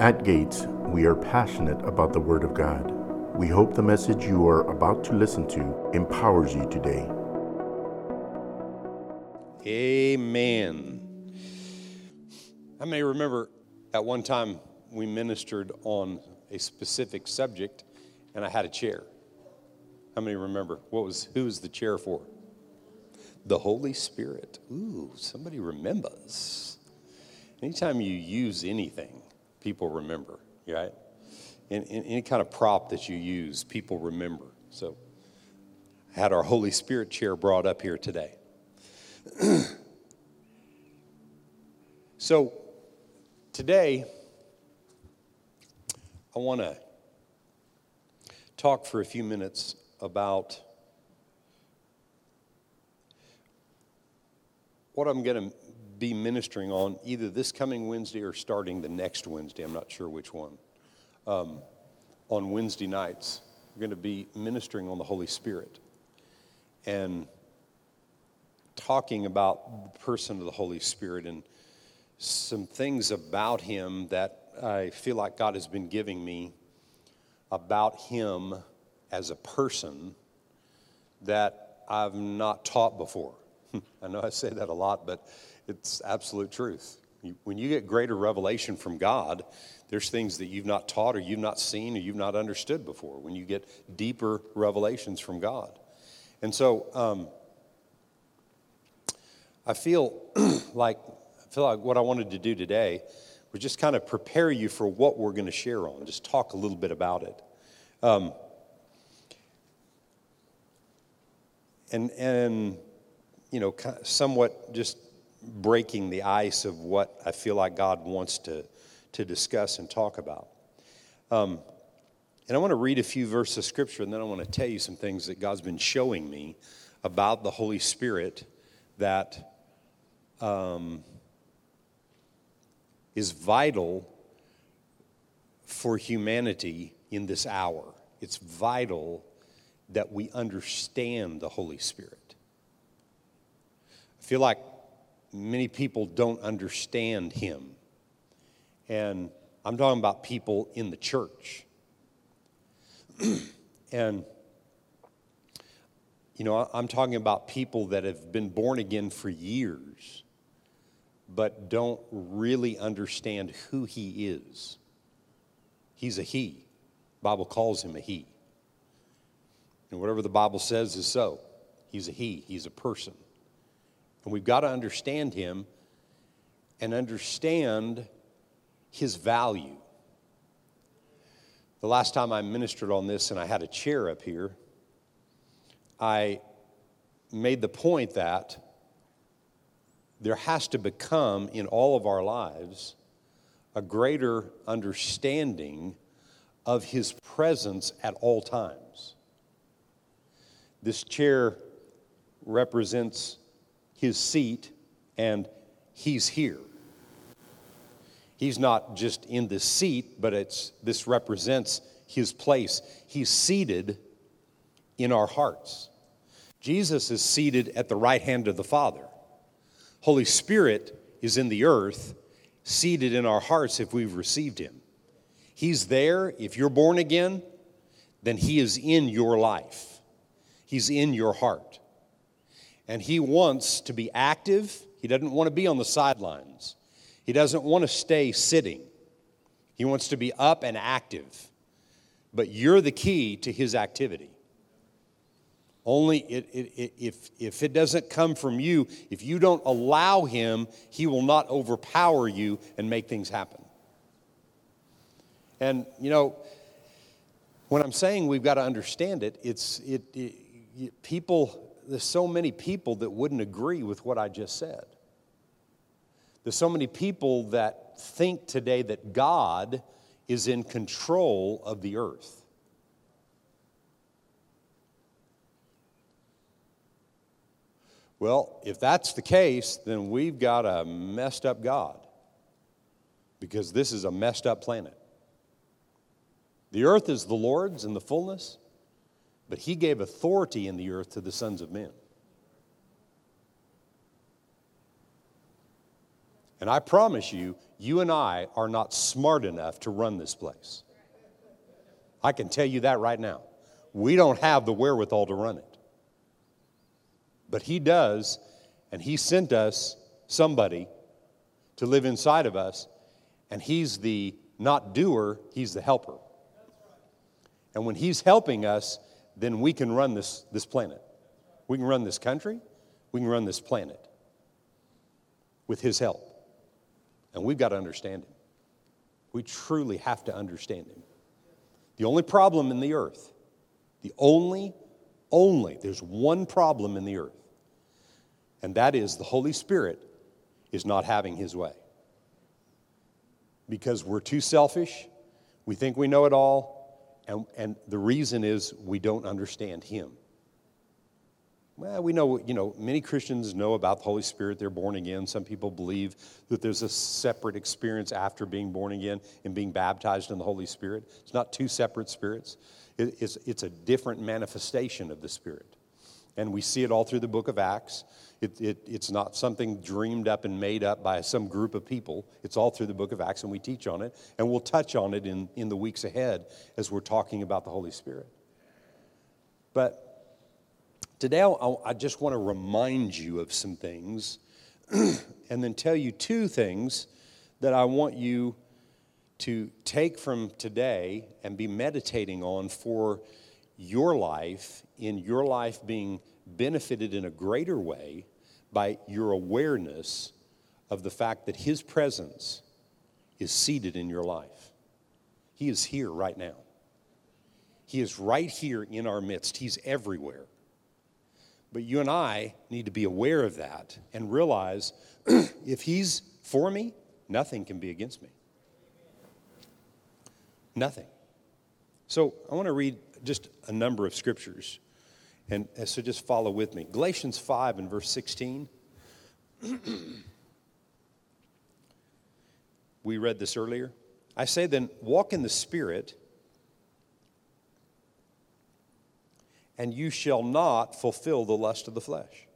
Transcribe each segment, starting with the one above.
At Gates, we are passionate about the Word of God. We hope the message you are about to listen to empowers you today. Amen. I may remember at one time we ministered on a specific subject and I had a chair. How many remember? What was who was the chair for? The Holy Spirit. Ooh, somebody remembers. Anytime you use anything, people remember, right? In, any kind of prop that you use, people remember. So I had our Holy Spirit chair brought up here today. so today, I want to talk for a few minutes about what I'm going to be ministering on either this coming Wednesday or starting the next Wednesday. I'm not sure which one. Um, on Wednesday nights, we're going to be ministering on the Holy Spirit and talking about the person of the Holy Spirit and some things about him that I feel like God has been giving me about him as a person that I've not taught before. I know I say that a lot, but it's absolute truth. when you get greater revelation from God, there's things that you've not taught or you've not seen or you've not understood before when you get deeper revelations from God. And so um, I feel like I feel like what I wanted to do today was just kind of prepare you for what we're going to share on, just talk a little bit about it. Um, and and you know, somewhat just breaking the ice of what I feel like God wants to, to discuss and talk about. Um, and I want to read a few verses of scripture, and then I want to tell you some things that God's been showing me about the Holy Spirit that um, is vital for humanity in this hour. It's vital that we understand the Holy Spirit. I feel like many people don't understand him. And I'm talking about people in the church. and, you know, I'm talking about people that have been born again for years, but don't really understand who he is. He's a he. Bible calls him a he. And whatever the Bible says is so. He's a he, he's a person. And we've got to understand him and understand his value. The last time I ministered on this and I had a chair up here, I made the point that there has to become in all of our lives a greater understanding of his presence at all times. This chair represents his seat and he's here. He's not just in the seat, but it's this represents his place. He's seated in our hearts. Jesus is seated at the right hand of the Father. Holy Spirit is in the earth, seated in our hearts if we've received him. He's there. If you're born again, then he is in your life. He's in your heart and he wants to be active. He doesn't want to be on the sidelines. He doesn't want to stay sitting. He wants to be up and active. But you're the key to his activity. Only it, it, it, if, if it doesn't come from you, if you don't allow him, he will not overpower you and make things happen. And, you know, when I'm saying we've got to understand it, it's it, people there's so many people that wouldn't agree with what I just said. There's so many people that think today that God is in control of the earth. Well, if that's the case, then we've got a messed up God because this is a messed up planet. The earth is the Lord's in the fullness, but he gave authority in the earth to the sons of men. And I promise you, you and I are not smart enough to run this place. I can tell you that right now. We don't have the wherewithal to run it. But He does, and He sent us somebody to live inside of us, and He's the not doer, He's the helper. And when He's helping us, then we can run this, this planet. We can run this country, we can run this planet with His help. And we've got to understand Him. We truly have to understand Him. The only problem in the earth, the only, only, there's one problem in the earth, and that is the Holy Spirit is not having His way. Because we're too selfish, we think we know it all, and, and the reason is we don't understand Him. Well, we know, you know, many Christians know about the Holy Spirit. They're born again. Some people believe that there's a separate experience after being born again and being baptized in the Holy Spirit. It's not two separate spirits, it's, it's a different manifestation of the Spirit. And we see it all through the book of Acts. It, it, it's not something dreamed up and made up by some group of people. It's all through the book of Acts, and we teach on it. And we'll touch on it in, in the weeks ahead as we're talking about the Holy Spirit. But Today, I, I just want to remind you of some things and then tell you two things that I want you to take from today and be meditating on for your life, in your life being benefited in a greater way by your awareness of the fact that His presence is seated in your life. He is here right now. He is right here in our midst. He's everywhere. But you and I need to be aware of that and realize if He's for me, nothing can be against me. Nothing. So I want to read just a number of scriptures. And so just follow with me. Galatians 5 and verse 16. we read this earlier. I say then, walk in the Spirit and you shall not fulfill the lust of the flesh.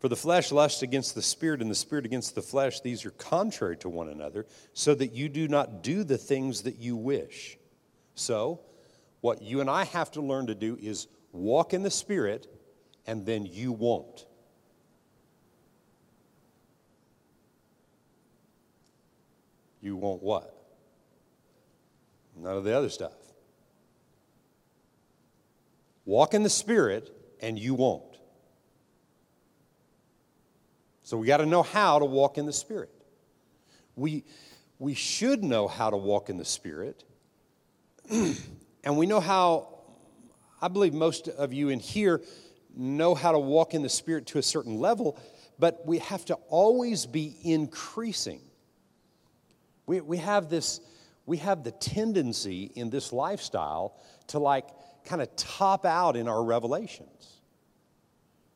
For the flesh lusts against the spirit, and the spirit against the flesh. These are contrary to one another, so that you do not do the things that you wish. So, what you and I have to learn to do is walk in the spirit, and then you won't. You won't what? None of the other stuff. Walk in the Spirit, and you won't. So we got to know how to walk in the Spirit. We, we should know how to walk in the Spirit. and we know how, I believe most of you in here know how to walk in the Spirit to a certain level, but we have to always be increasing. We, we have this, we have the tendency in this lifestyle to like kind of top out in our revelations.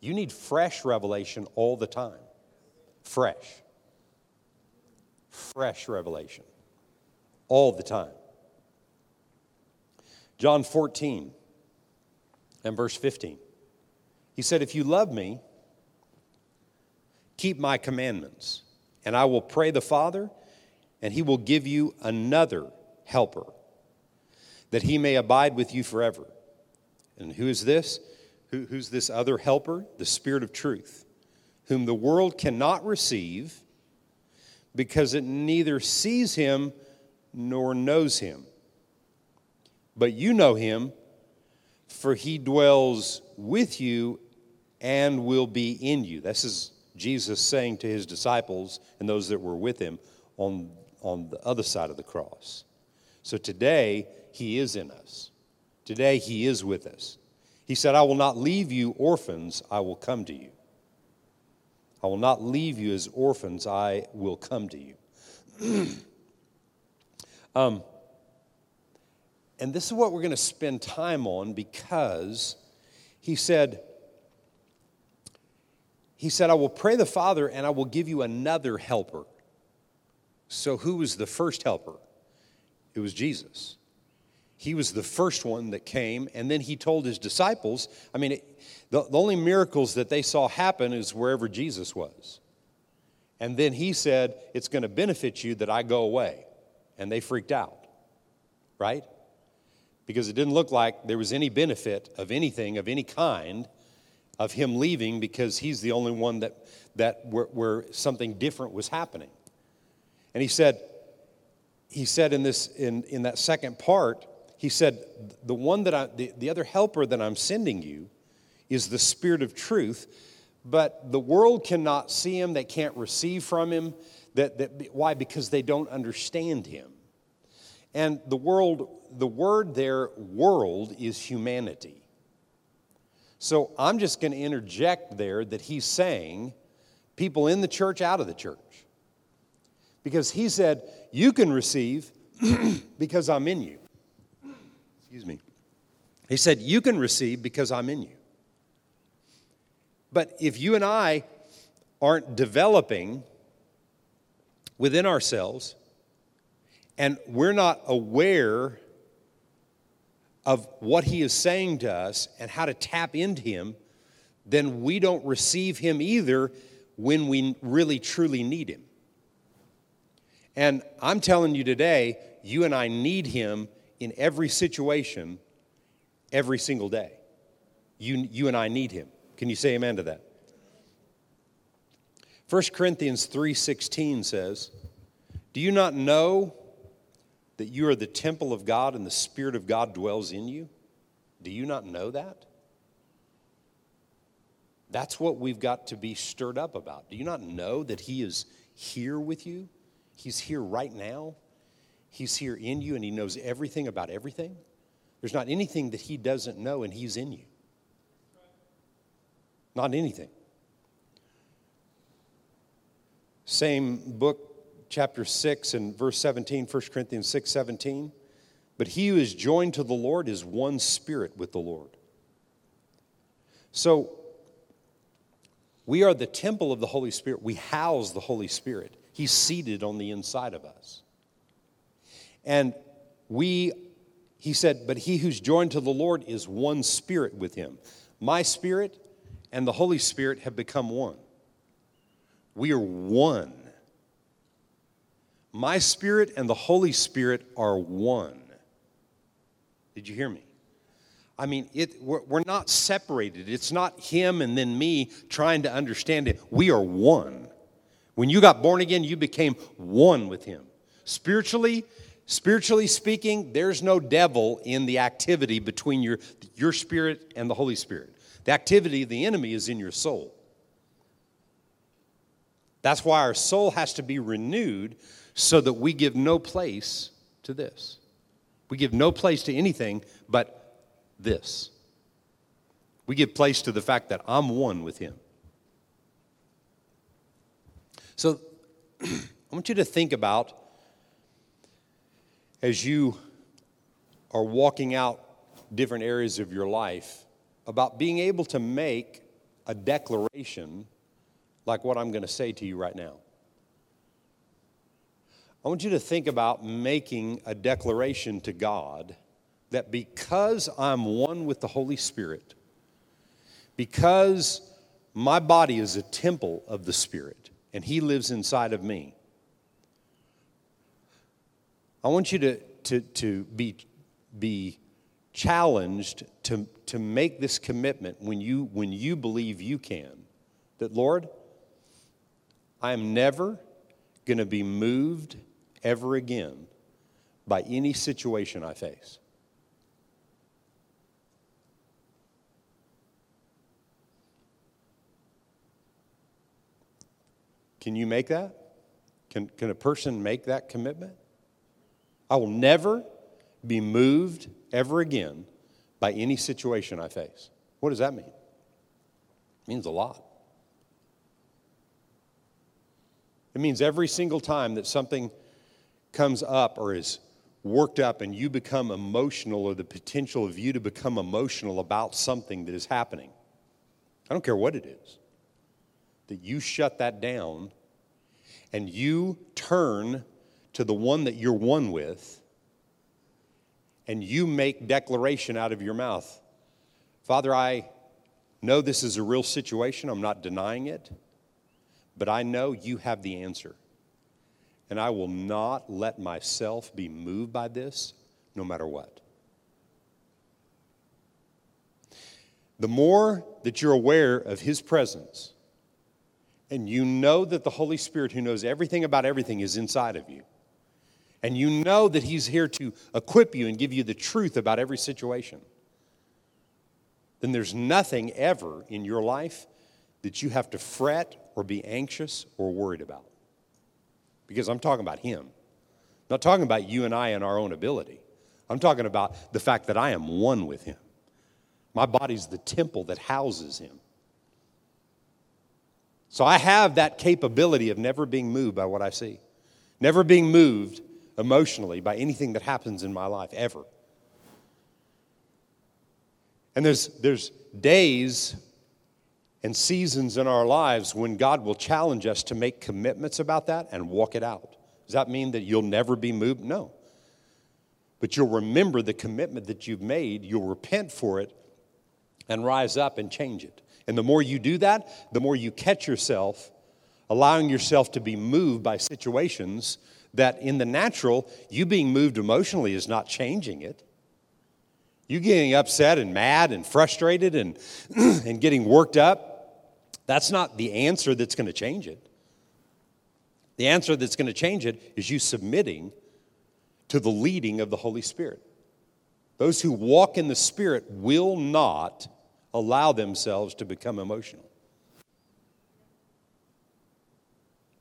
You need fresh revelation all the time. Fresh. Fresh revelation. All the time. John 14 and verse 15. He said, If you love me, keep my commandments, and I will pray the Father, and he will give you another helper, that he may abide with you forever and who is this? Who, who's this other helper? The Spirit of truth, whom the world cannot receive because it neither sees him nor knows him. But you know him, for he dwells with you and will be in you. This is Jesus saying to his disciples and those that were with him on, on the other side of the cross. So today, he is in us. Today, He is with us. He said, I will not leave you orphans, I will come to you. I will not leave you as orphans, I will come to you. um, and this is what we're going to spend time on because he said, he said, I will pray the Father and I will give you another helper. So, who was the first helper? It was Jesus. He was the first one that came, and then he told his disciples. I mean, it, the, the only miracles that they saw happen is wherever Jesus was. And then he said, It's going to benefit you that I go away. And they freaked out, right? Because it didn't look like there was any benefit of anything of any kind of him leaving because he's the only one that, that where, where something different was happening. And he said, he said in this in, in that second part, he said, the one that I the, the other helper that I'm sending you is the spirit of truth, but the world cannot see him, they can't receive from him. That, that why? Because they don't understand him. And the world, the word there, world, is humanity. So I'm just going to interject there that he's saying people in the church, out of the church. Because he said, You can receive because I'm in you. Excuse me. He said, You can receive because I'm in you. But if you and I aren't developing within ourselves and we're not aware of what he is saying to us and how to tap into him, then we don't receive him either when we really truly need him. And I'm telling you today, you and I need him in every situation, every single day. You, you and I need him. Can you say amen to that? 1 Corinthians 3:16 says, "Do you not know that you are the temple of God and the Spirit of God dwells in you? Do you not know that? That's what we've got to be stirred up about. Do you not know that He is here with you? He's here right now. He's here in you and He knows everything about everything. There's not anything that He doesn't know and He's in you. Not anything. Same book, chapter 6 and verse 17, 1 Corinthians 6 17. But he who is joined to the Lord is one spirit with the Lord. So, we are the temple of the Holy Spirit. We house the Holy Spirit. He's seated on the inside of us. And we, he said, but he who's joined to the Lord is one spirit with him. My spirit and the Holy Spirit have become one. We are one. My spirit and the Holy Spirit are one. Did you hear me? I mean, it, we're, we're not separated. It's not him and then me trying to understand it. We are one. When you got born again, you became one with him. Spiritually, spiritually speaking, there's no devil in the activity between your, your spirit and the Holy Spirit. The activity of the enemy is in your soul. That's why our soul has to be renewed so that we give no place to this. We give no place to anything but this. We give place to the fact that I'm one with Him. So I want you to think about as you are walking out different areas of your life about being able to make a declaration like what I'm going to say to you right now. I want you to think about making a declaration to God that because I'm one with the Holy Spirit, because my body is a temple of the Spirit and He lives inside of me, I want you to, to, to be, be challenged to, to make this commitment when you, when you believe you can. That, Lord, I am never going to be moved ever again by any situation I face. Can you make that? Can, can a person make that commitment? I will never be moved ever again by any situation I face. What does that mean? It means a lot. It means every single time that something comes up or is worked up and you become emotional or the potential of you to become emotional about something that is happening, I don't care what it is, that you shut that down and you turn to the one that you're one with and you make declaration out of your mouth Father, I know this is a real situation. I'm not denying it, but I know you have the answer. And I will not let myself be moved by this no matter what. The more that you're aware of His presence, and you know that the Holy Spirit, who knows everything about everything, is inside of you, and you know that He's here to equip you and give you the truth about every situation, then there's nothing ever in your life that you have to fret or be anxious or worried about. Because I'm talking about Him. I'm not talking about you and I and our own ability. I'm talking about the fact that I am one with Him. My body's the temple that houses Him. So I have that capability of never being moved by what I see, never being moved emotionally by anything that happens in my life, ever. And there's, there's days and seasons in our lives when God will challenge us to make commitments about that and walk it out. Does that mean that you'll never be moved? No. But you'll remember the commitment that you've made, you'll repent for it, and rise up and change it. And the more you do that, the more you catch yourself allowing yourself to be moved by situations that in the natural, you being moved emotionally is not changing it. You getting upset and mad and frustrated and, and getting worked up, that's not the answer that's going to change it. The answer that's going to change it is you submitting to the leading of the Holy Spirit. Those who walk in the Spirit will not allow themselves to become emotional.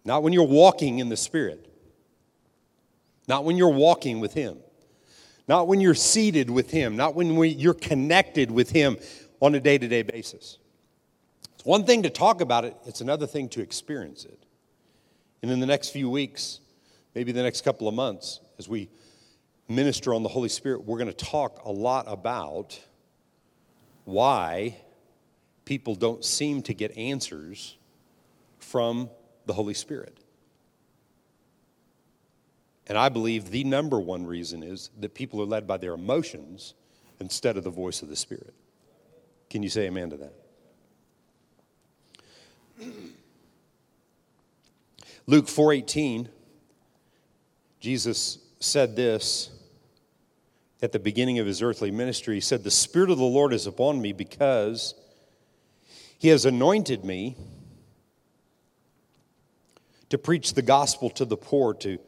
Not when you're walking in the Spirit, not when you're walking with Him. Not when you're seated with Him, not when you're connected with Him on a day to day basis. It's one thing to talk about it, it's another thing to experience it. And in the next few weeks, maybe the next couple of months, as we minister on the Holy Spirit, we're going to talk a lot about why people don't seem to get answers from the Holy Spirit. And I believe the number one reason is that people are led by their emotions instead of the voice of the Spirit. Can you say amen to that? Luke 4:18 Jesus said this at the beginning of his earthly ministry. He said, "The spirit of the Lord is upon me because he has anointed me to preach the gospel to the poor, to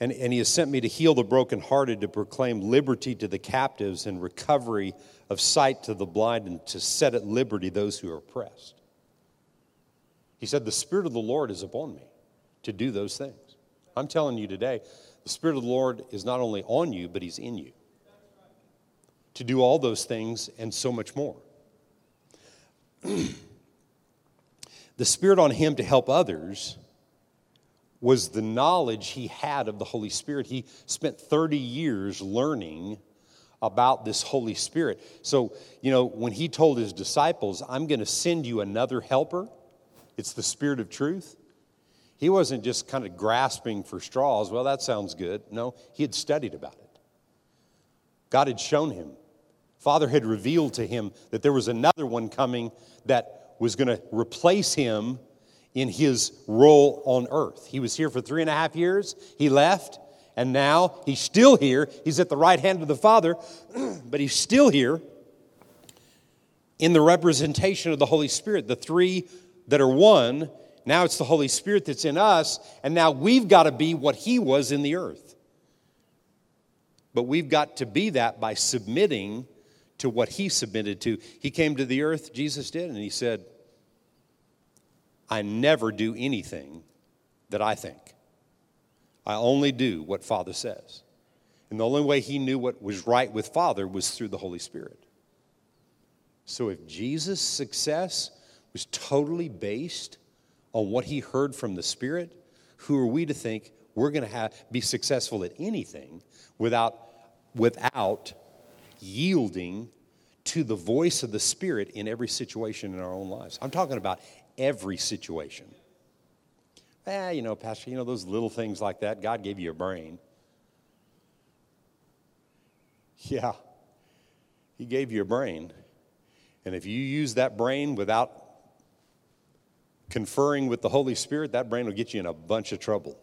and, and he has sent me to heal the brokenhearted, to proclaim liberty to the captives and recovery of sight to the blind, and to set at liberty those who are oppressed. He said, The Spirit of the Lord is upon me to do those things. I'm telling you today, the Spirit of the Lord is not only on you, but He's in you to do all those things and so much more. the Spirit on Him to help others was the knowledge he had of the Holy Spirit. He spent 30 years learning about this Holy Spirit. So, you know, when he told his disciples, I'm going to send you another helper, it's the Spirit of truth. He wasn't just kind of grasping for straws. Well, that sounds good. No, he had studied about it. God had shown him. Father had revealed to him that there was another one coming that was going to replace him in his role on earth. He was here for three and a half years, he left, and now he's still here. He's at the right hand of the Father, but he's still here in the representation of the Holy Spirit. The three that are one, now it's the Holy Spirit that's in us, and now we've got to be what he was in the earth. But we've got to be that by submitting to what he submitted to. He came to the earth, Jesus did, and he said, I never do anything that I think. I only do what Father says. And the only way he knew what was right with Father was through the Holy Spirit. So if Jesus' success was totally based on what he heard from the Spirit, who are we to think we're going to be successful at anything without, without yielding to the voice of the Spirit in every situation in our own lives? I'm talking about every situation. Eh, you know, Pastor, you know, those little things like that, God gave you a brain. Yeah. He gave you a brain. And if you use that brain without conferring with the Holy Spirit, that brain will get you in a bunch of trouble.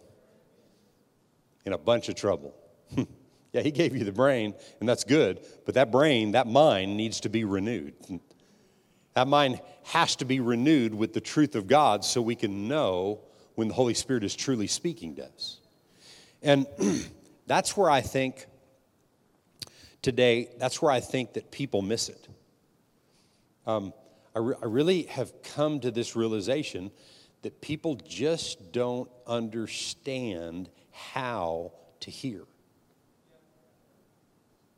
In a bunch of trouble. yeah, He gave you the brain, and that's good, but that brain, that mind needs to be renewed. That mind has to be renewed with the truth of God so we can know when the Holy Spirit is truly speaking to us. And that's where I think today, that's where I think that people miss it. Um, I, re- I really have come to this realization that people just don't understand how to hear.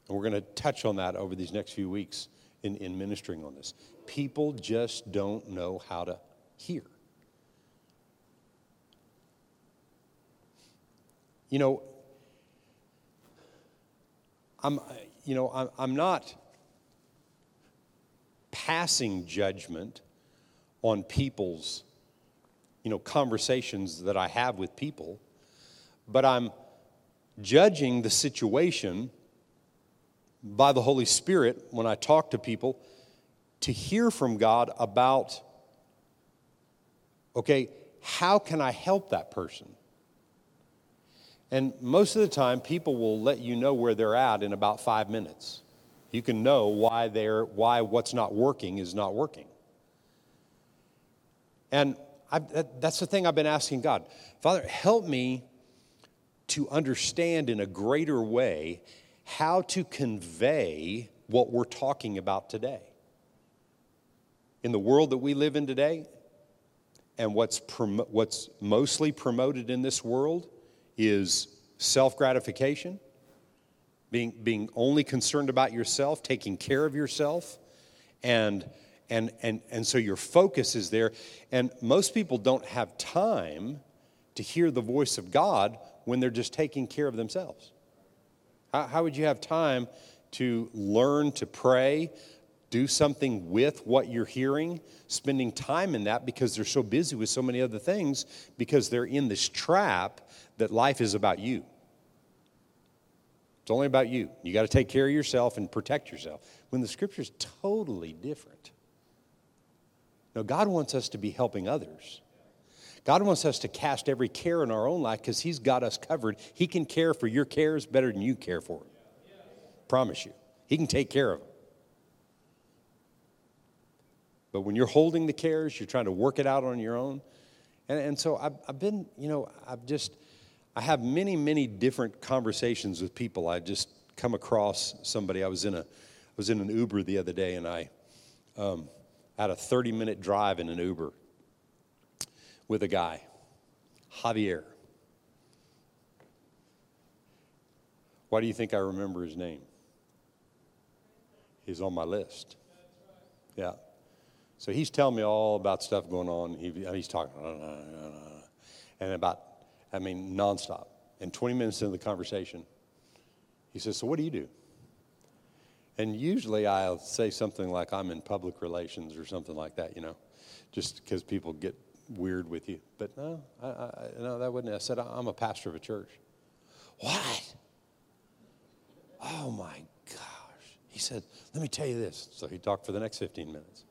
And we're going to touch on that over these next few weeks in, in ministering on this. People just don't know how to hear. You know, I'm, you know, I'm, I'm not passing judgment on people's, you know, conversations that I have with people, but I'm judging the situation by the Holy Spirit when I talk to people to hear from God about, okay, how can I help that person? And most of the time, people will let you know where they're at in about five minutes. You can know why they're why what's not working is not working. And I, that, that's the thing I've been asking God, Father, help me to understand in a greater way how to convey what we're talking about today. In the world that we live in today, and what's, prom- what's mostly promoted in this world is self gratification, being, being only concerned about yourself, taking care of yourself, and, and, and, and so your focus is there. And most people don't have time to hear the voice of God when they're just taking care of themselves. How, how would you have time to learn to pray, do something with what you're hearing, spending time in that because they're so busy with so many other things because they're in this trap that life is about you. It's only about you. You got to take care of yourself and protect yourself. When the scripture is totally different. Now, God wants us to be helping others. God wants us to cast every care in our own life because He's got us covered. He can care for your cares better than you care for them. Promise you. He can take care of them. But when you're holding the cares, you're trying to work it out on your own. And, and so I've, I've been, you know, I've just, I have many, many different conversations with people. I just come across somebody. I was in a, I was in an Uber the other day, and I um, had a 30 minute drive in an Uber with a guy, Javier. Why do you think I remember his name? He's on my list. Yeah. So he's telling me all about stuff going on. He, he's talking, and about I mean, nonstop. And 20 minutes into the conversation, he says, So what do you do? And usually I'll say something like, I'm in public relations or something like that, you know, just because people get weird with you. But no, I, I, no, that wouldn't. I said, I'm a pastor of a church. What? Oh my gosh. He said, Let me tell you this. So he talked for the next 15 minutes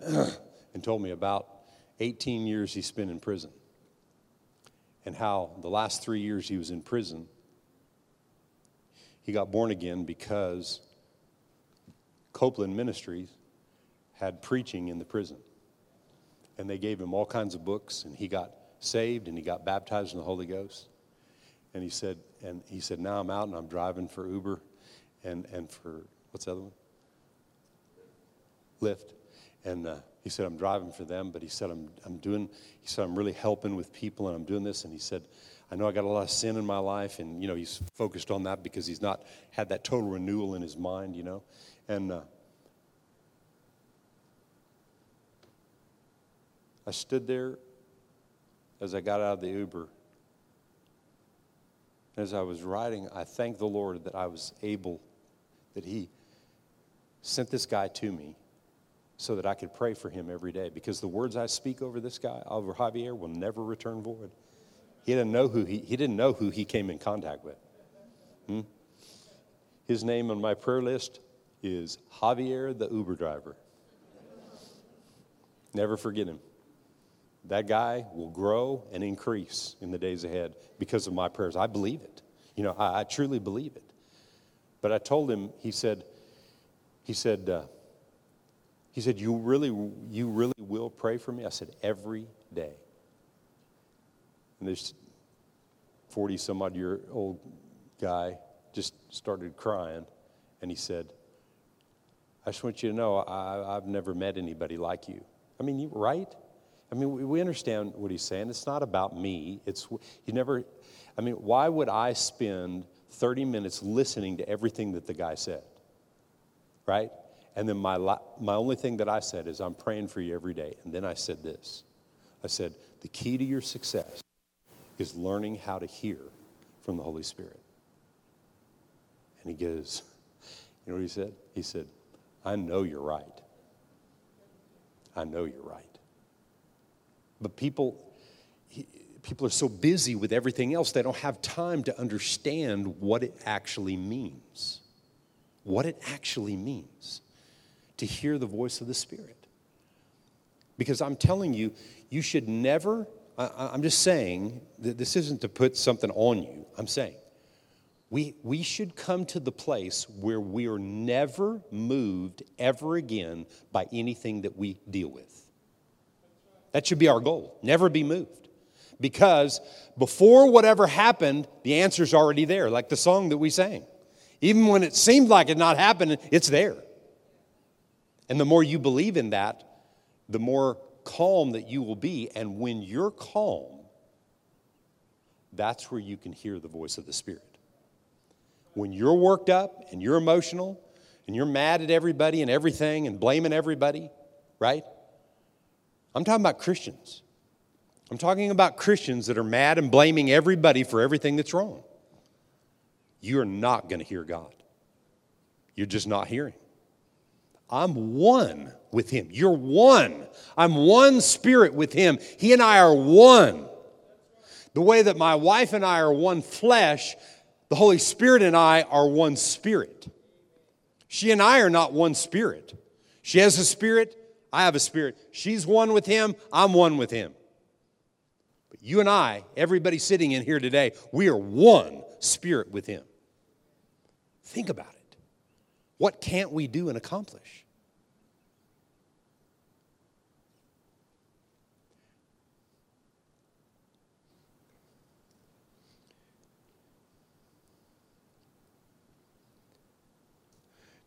and told me about 18 years he spent in prison and how the last three years he was in prison, he got born again because Copeland Ministries had preaching in the prison. And they gave him all kinds of books, and he got saved and he got baptized in the Holy Ghost. And he said, and he said, now I'm out and I'm driving for Uber and, and for, what's the other one? Lyft. And uh, he said, I'm driving for them, but he said, I'm, I'm doing, he said, I'm really helping with people and I'm doing this. And he said, I know I got a lot of sin in my life. And, you know, he's focused on that because he's not had that total renewal in his mind, you know. And uh, I stood there as I got out of the Uber. As I was riding, I thanked the Lord that I was able, that He sent this guy to me so that I could pray for him every day because the words I speak over this guy, over Javier, will never return void. He didn't know who he, he didn't know who he came in contact with. Hmm? His name on my prayer list is Javier the Uber driver. Never forget him. That guy will grow and increase in the days ahead because of my prayers. I believe it. You know, I, I truly believe it. But I told him, he said, he said, uh, he said, you really, you really will pray for me? I said, every day. And this 40 some odd year old guy just started crying. And he said, I just want you to know I, have never met anybody like you. I mean, you, right? I mean, we, we understand what he's saying. It's not about me. It's, you never, I mean, why would I spend 30 minutes listening to everything that the guy said? Right? And then my, my only thing that I said is, I'm praying for you every day. And then I said this I said, the key to your success is learning how to hear from the Holy Spirit. And he goes, You know what he said? He said, I know you're right. I know you're right. But people, people are so busy with everything else, they don't have time to understand what it actually means. What it actually means to hear the voice of the Spirit. Because I'm telling you, you should never, I, am just saying, that this isn't to put something on you. I'm saying, we, we should come to the place where we are never moved ever again by anything that we deal with. That should be our goal. Never be moved. Because before whatever happened, the answer's already there, like the song that we sang. Even when it seemed like it not happened, it's there. And the more you believe in that, the more calm that you will be. And when you're calm, that's where you can hear the voice of the Spirit. When you're worked up and you're emotional and you're mad at everybody and everything and blaming everybody, right? I'm talking about Christians. I'm talking about Christians that are mad and blaming everybody for everything that's wrong. You're not going to hear God. You're just not hearing. I'm one with Him. You're one. I'm one spirit with Him. He and I are one. The way that my wife and I are one flesh, the Holy Spirit and I are one spirit. She and I are not one spirit. She has a spirit, I have a spirit. She's one with Him, I'm one with Him. But you and I, everybody sitting in here today, we are one spirit with Him. Think about it. What can't we do and accomplish?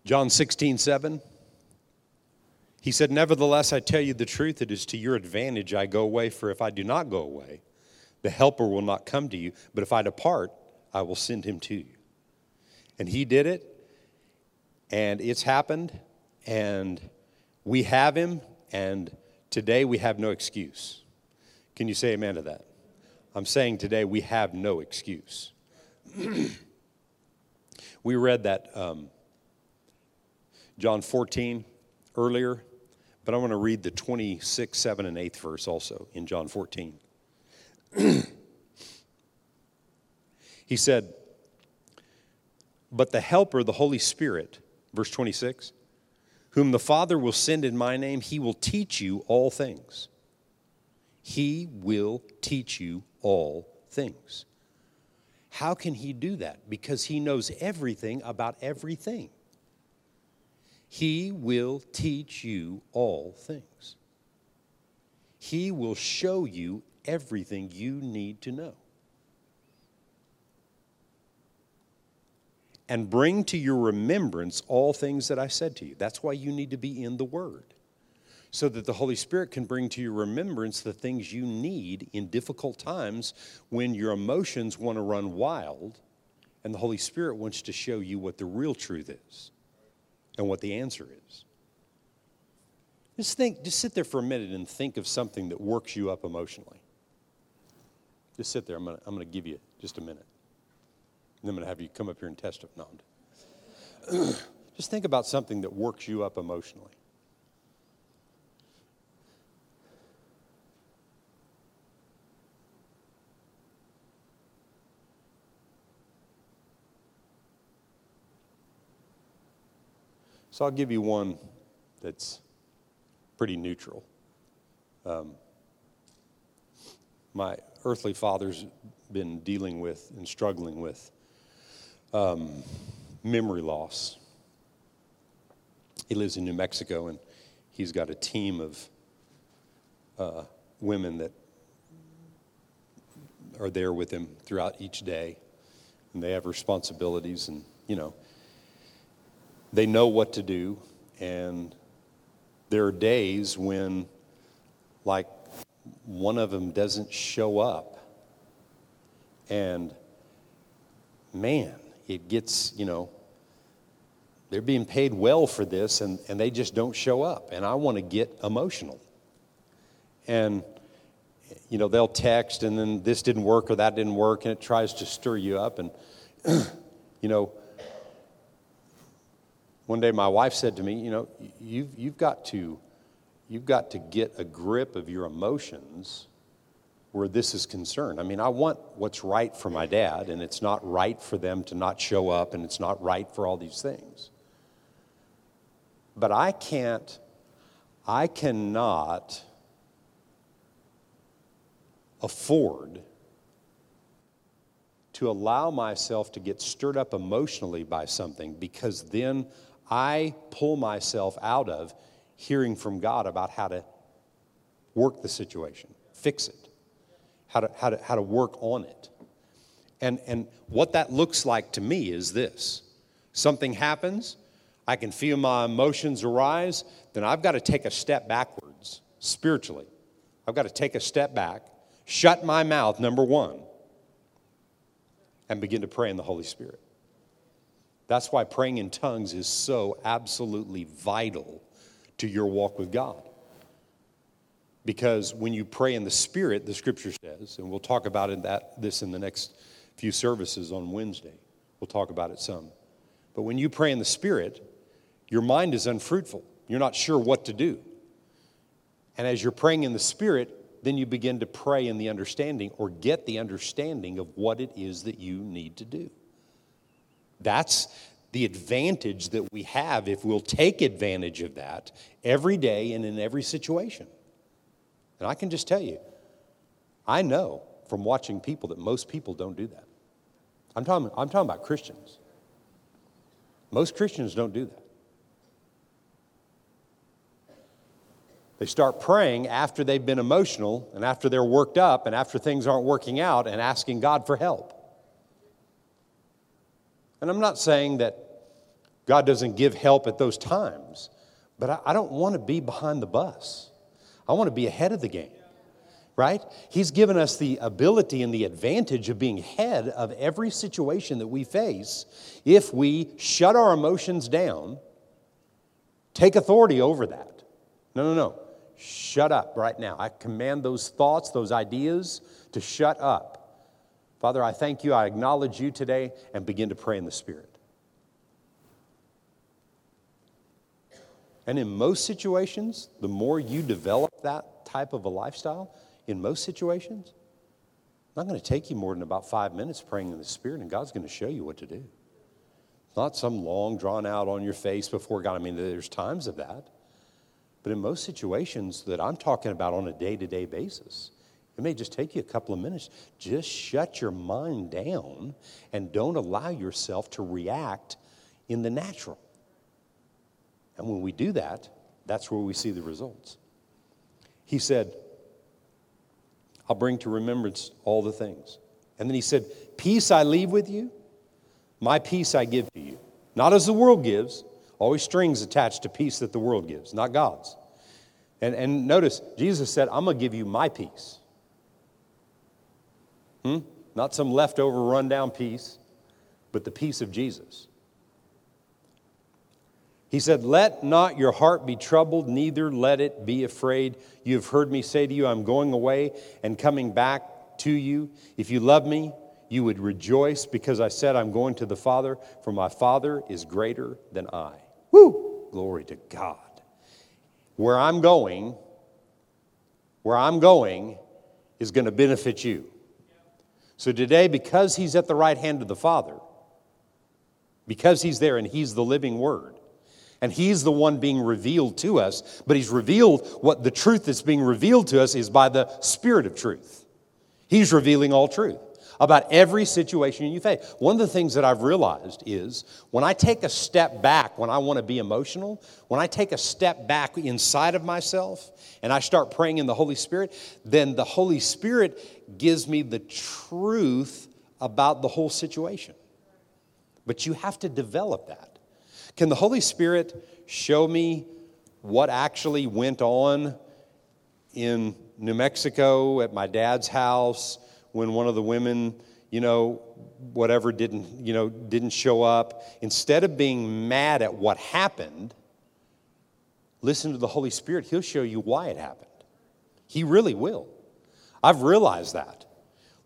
John 16, 7. He said, Nevertheless, I tell you the truth, it is to your advantage I go away, for if I do not go away, the Helper will not come to you, but if I depart, I will send him to you. And he did it, and it's happened, and we have him, and today we have no excuse. Can you say amen to that? I'm saying today we have no excuse. we read that um, John 14 earlier, but I want to read the 26, 7, and 8th verse also in John 14. he said, But the Helper, the Holy Spirit, Verse 26 Whom the Father will send in my name, he will teach you all things. He will teach you all things. How can he do that? Because he knows everything about everything. He will teach you all things. He will show you everything you need to know. And bring to your remembrance all things that I said to you. That's why you need to be in the Word, so that the Holy Spirit can bring to your remembrance the things you need in difficult times when your emotions want to run wild, and the Holy Spirit wants to show you what the real truth is and what the answer is. Just think, just sit there for a minute and think of something that works you up emotionally. Just sit there. I'm going to I'm to give you just a minute. And I'm going to have you come up here and testify. No. Just think about something that works you up emotionally. So I'll give you one that's pretty neutral. Um, my earthly father's been dealing with and struggling with um, memory loss. He lives in New Mexico and he's got a team of uh, women that are there with him throughout each day. And they have responsibilities and, you know, they know what to do. And there are days when, like, one of them doesn't show up. And man, it gets, you know, they're being paid well for this and, and they just don't show up. And I want to get emotional. And, you know, they'll text and then this didn't work or that didn't work and it tries to stir you up. And, you know, one day my wife said to me, you know, you've, you've got to, you've got to get a grip of your emotions where this is concerned. I mean, I want what's right for my dad, and it's not right for them to not show up, and it's not right for all these things. But I can't, I cannot afford to allow myself to get stirred up emotionally by something because then I pull myself out of hearing from God about how to work the situation, fix it how to, how to, how to work on it. And, and what that looks like to me is this something happens, I can feel my emotions arise, then I've got to take a step backwards spiritually. I've got to take a step back, shut my mouth, number one, and begin to pray in the Holy Spirit. That's why praying in tongues is so absolutely vital to your walk with God. Because when you pray in the Spirit, the scripture says, and we'll talk about in that, this in the next few services on Wednesday. We'll talk about it some. But when you pray in the Spirit, your mind is unfruitful. You're not sure what to do. And as you're praying in the Spirit, then you begin to pray in the understanding or get the understanding of what it is that you need to do. That's the advantage that we have if we'll take advantage of that every day and in every situation. And I can just tell you, I know from watching people that most people don't do that. I'm talking, I'm talking about Christians. Most Christians don't do that. They start praying after they've been emotional and after they're worked up and after things aren't working out and asking God for help. And I'm not saying that God doesn't give help at those times, but I, I don't want to be behind the bus. I want to be ahead of the game, right? He's given us the ability and the advantage of being ahead of every situation that we face if we shut our emotions down, take authority over that. No, no, no. Shut up right now. I command those thoughts, those ideas to shut up. Father, I thank you. I acknowledge you today and begin to pray in the Spirit. And in most situations, the more you develop that type of a lifestyle, in most situations, not going to take you more than about five minutes praying in the Spirit, and God's going to show you what to do. It's not some long, drawn out on your face before God. I mean, there's times of that. But in most situations that I'm talking about on a day to day basis, it may just take you a couple of minutes. Just shut your mind down and don't allow yourself to react in the natural. And when we do that, that's where we see the results. He said, I'll bring to remembrance all the things. And then he said, Peace I leave with you, my peace I give to you. Not as the world gives, always strings attached to peace that the world gives, not God's. And, and notice, Jesus said, I'm going to give you my peace. Hmm? Not some leftover rundown peace, but the peace of Jesus. He said, Let not your heart be troubled, neither let it be afraid. You have heard me say to you, I'm going away and coming back to you. If you love me, you would rejoice because I said, I'm going to the Father, for my Father is greater than I. Woo! Glory to God. Where I'm going, where I'm going is going to benefit you. So today, because He's at the right hand of the Father, because He's there and He's the living Word, And He's the one being revealed to us, but He's revealed what the truth that's being revealed to us is by the Spirit of truth. He's revealing all truth about every situation you face. One of the things that I've realized is when I take a step back, when I want to be emotional, when I take a step back inside of myself and I start praying in the Holy Spirit, then the Holy Spirit gives me the truth about the whole situation. But you have to develop that. Can the Holy Spirit show me what actually went on in New Mexico at my dad's house when one of the women, you know, whatever didn't, you know, didn't show up? Instead of being mad at what happened, listen to the Holy Spirit. He'll show you why it happened. He really will. I've realized that.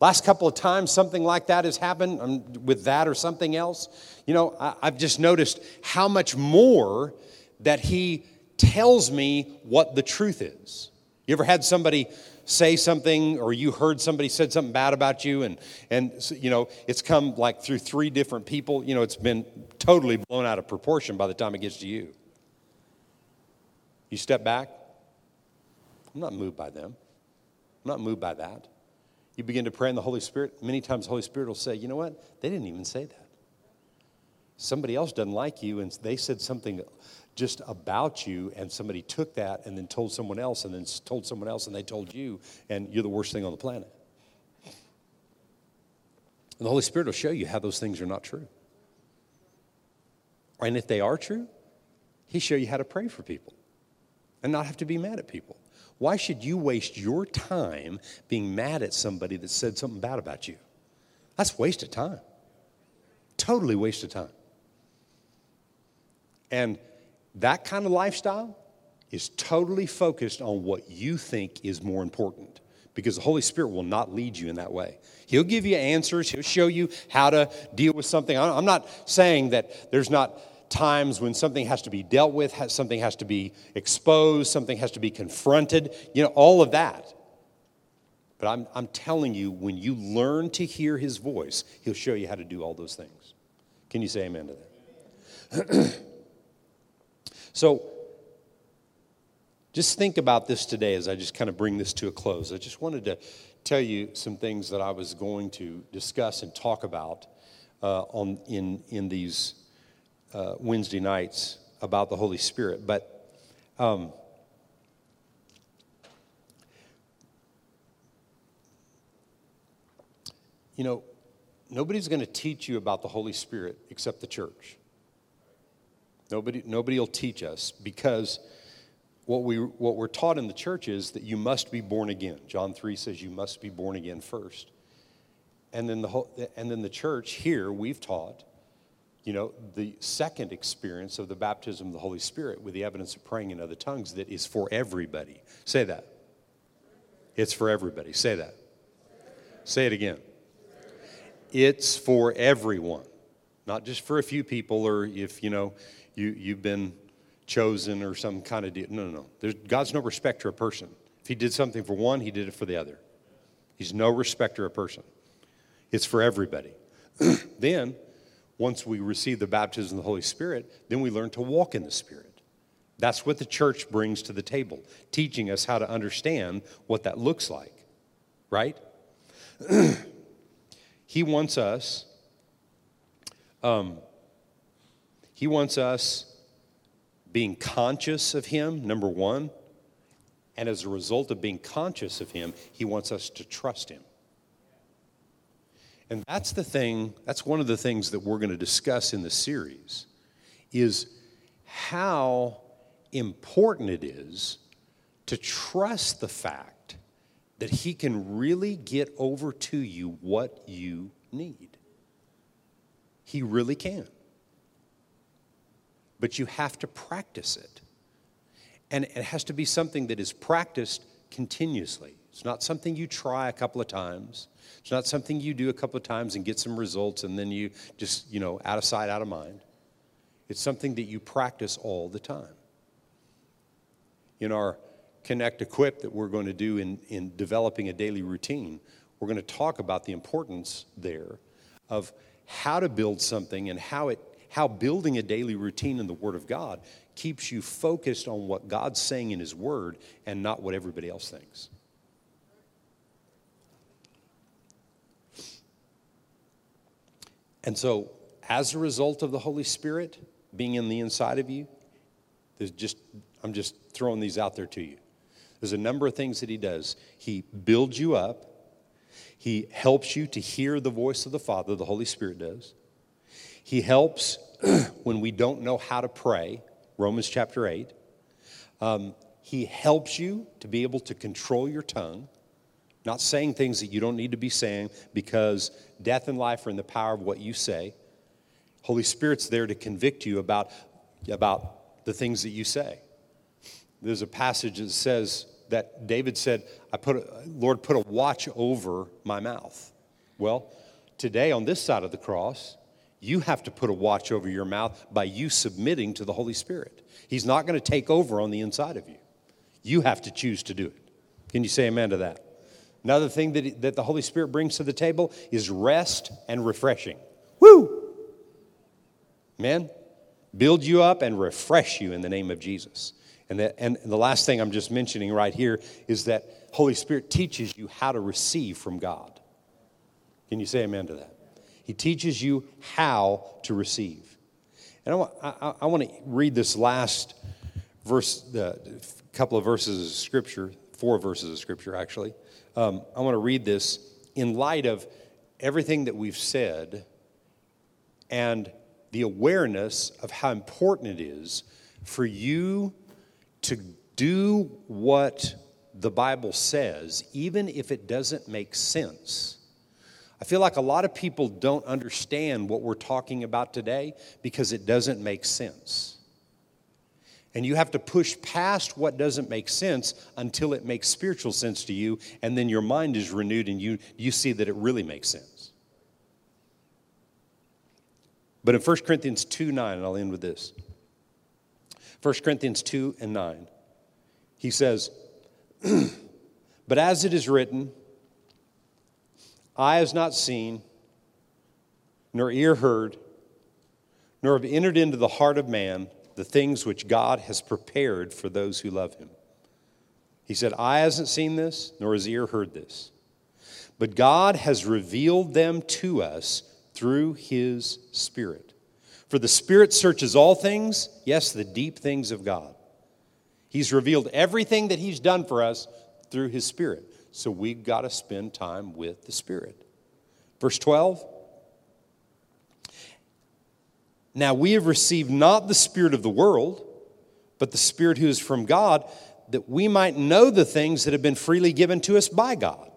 Last couple of times something like that has happened um, with that or something else, you know, I, I've just noticed how much more that he tells me what the truth is. You ever had somebody say something or you heard somebody said something bad about you and and you know it's come like through three different people you know it's been totally blown out of proportion by the time it gets to you. You step back? I'm not moved by them. I'm not moved by that you begin to pray in the Holy Spirit, many times the Holy Spirit will say, you know what? They didn't even say that. Somebody else doesn't like you, and they said something just about you, and somebody took that and then told someone else, and then told someone else, and they told you, and you're the worst thing on the planet. And the Holy Spirit will show you how those things are not true. And if they are true, He'll show you how to pray for people and not have to be mad at people. Why should you waste your time being mad at somebody that said something bad about you? That's waste of time. Totally waste of time. And that kind of lifestyle is totally focused on what you think is more important because the Holy Spirit will not lead you in that way. He'll give you answers, He'll show you how to deal with something. I'm not saying that there's not times when something has to be dealt with, something has to be exposed, something has to be confronted, you know, all of that. But I'm, I'm telling you, when you learn to hear his voice, he'll show you how to do all those things. Can you say amen to that? so, just think about this today as I just kind of bring this to a close. I just wanted to tell you some things that I was going to discuss and talk about uh, on, in, in these uh, Wednesday nights about the Holy Spirit. But um, you know, nobody's going to teach you about the Holy Spirit except the church. Nobody, nobody will teach us because what, we, what we're taught in the church is that you must be born again. John 3 says you must be born again first. And then the, whole, and then the church here, we've taught you know, the second experience of the baptism of the Holy Spirit with the evidence of praying in other tongues that is for everybody. Say that. It's for everybody. Say that. Say it again. It's for everyone, not just for a few people or if, you know, you, you've been chosen or some kind of deal. No, no, no. There's, God's no respecter of person. If He did something for one, He did it for the other. He's no respecter of person. It's for everybody. then, once we receive the baptism of the Holy Spirit, then we learn to walk in the Spirit. That's what the church brings to the table, teaching us how to understand what that looks like, right? he wants us, um, he wants us being conscious of him, number one. And as a result of being conscious of him, he wants us to trust him. And that's the thing, that's one of the things that we're going to discuss in the series is how important it is to trust the fact that he can really get over to you what you need. He really can. But you have to practice it. And it has to be something that is practiced continuously. It's not something you try a couple of times. It's not something you do a couple of times and get some results and then you just, you know, out of sight, out of mind. It's something that you practice all the time. In our Connect Equip that we're going to do in, in developing a daily routine, we're going to talk about the importance there of how to build something and how it how building a daily routine in the Word of God keeps you focused on what God's saying in His Word and not what everybody else thinks. And so, as a result of the Holy Spirit being in the inside of you, there's just, I'm just throwing these out there to you. There's a number of things that He does. He builds you up, He helps you to hear the voice of the Father, the Holy Spirit does. He helps when we don't know how to pray, Romans chapter 8. Um, he helps you to be able to control your tongue, not saying things that you don't need to be saying because death and life are in the power of what you say. Holy Spirit's there to convict you about, about the things that you say. There's a passage that says that David said, I put a, Lord, put a watch over my mouth. Well, today on this side of the cross, you have to put a watch over your mouth by you submitting to the Holy Spirit. He's not going to take over on the inside of you. You have to choose to do it. Can you say amen to that? Another thing that, that the Holy Spirit brings to the table is rest and refreshing. Woo! Man, build you up and refresh you in the name of Jesus. And, that, and the last thing I'm just mentioning right here is that Holy Spirit teaches you how to receive from God. Can you say amen to that? He teaches you how to receive. And I want, I, I want to read this last verse, the couple of verses of Scripture, four verses of Scripture actually. Um, I want to read this in light of everything that we've said and the awareness of how important it is for you to do what the Bible says, even if it doesn't make sense I feel like a lot of people don't understand what we're talking about today because it doesn't make sense. And you have to push past what doesn't make sense until it makes spiritual sense to you, and then your mind is renewed and you, you see that it really makes sense. But in 1 Corinthians 2 9, and I'll end with this 1 Corinthians 2 and 9, he says, But as it is written, eye has not seen, nor ear heard, nor have entered into the heart of man the things which God has prepared for those who love him. He said, Eye hasn't seen this, nor has ear heard this. But God has revealed them to us through his Spirit. For the Spirit searches all things, yes, the deep things of God. He's revealed everything that he's done for us through his Spirit. So we've got to spend time with the Spirit. Verse 12. Now we have received not the Spirit of the world, but the Spirit who is from God, that we might know the things that have been freely given to us by God.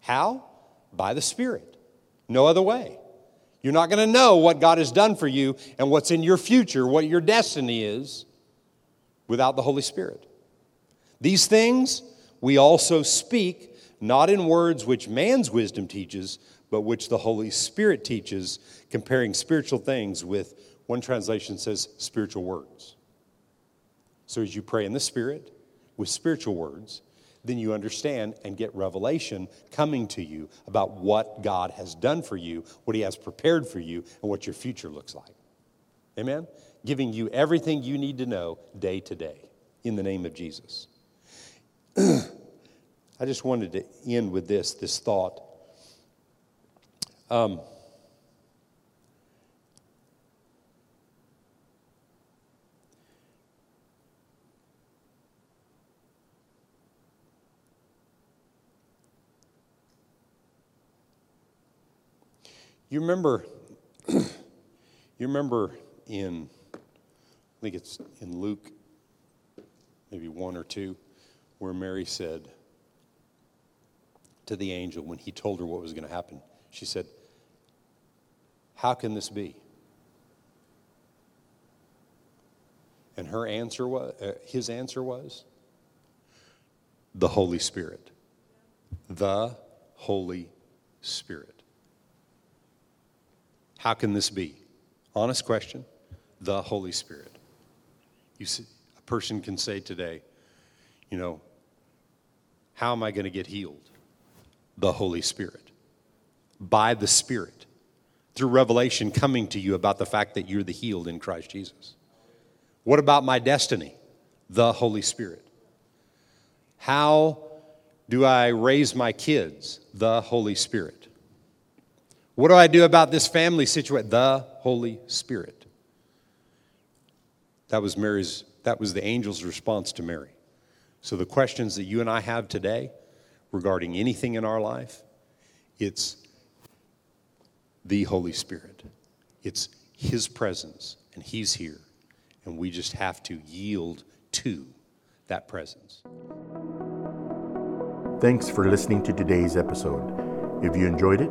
How? By the Spirit. No other way. You're not going to know what God has done for you and what's in your future, what your destiny is, without the Holy Spirit. These things we also speak not in words which man's wisdom teaches, but which the Holy Spirit teaches, comparing spiritual things with, one translation says, spiritual words. So as you pray in the Spirit with spiritual words, then you understand and get revelation coming to you about what God has done for you, what He has prepared for you, and what your future looks like. Amen? Giving you everything you need to know day to day in the name of Jesus. I just wanted to end with this, this thought. Um, you remember, you remember in, I think it's in Luke, maybe one or two, where Mary said, to the angel when he told her what was going to happen. She said, How can this be? And her answer was, uh, his answer was, the Holy Spirit. The Holy Spirit. How can this be? Honest question. The Holy Spirit. You see, a person can say today, you know, how am I going to get healed? the Holy Spirit, by the Spirit, through revelation coming to you about the fact that you're the healed in Christ Jesus. What about my destiny? The Holy Spirit. How do I raise my kids? The Holy Spirit. What do I do about this family situation? The Holy Spirit. That was Mary's, that was the angel's response to Mary. So the questions that you and I have today regarding anything in our life, it's the Holy Spirit. It's His presence, and He's here. And we just have to yield to that presence. Thanks for listening to today's episode. If you enjoyed it,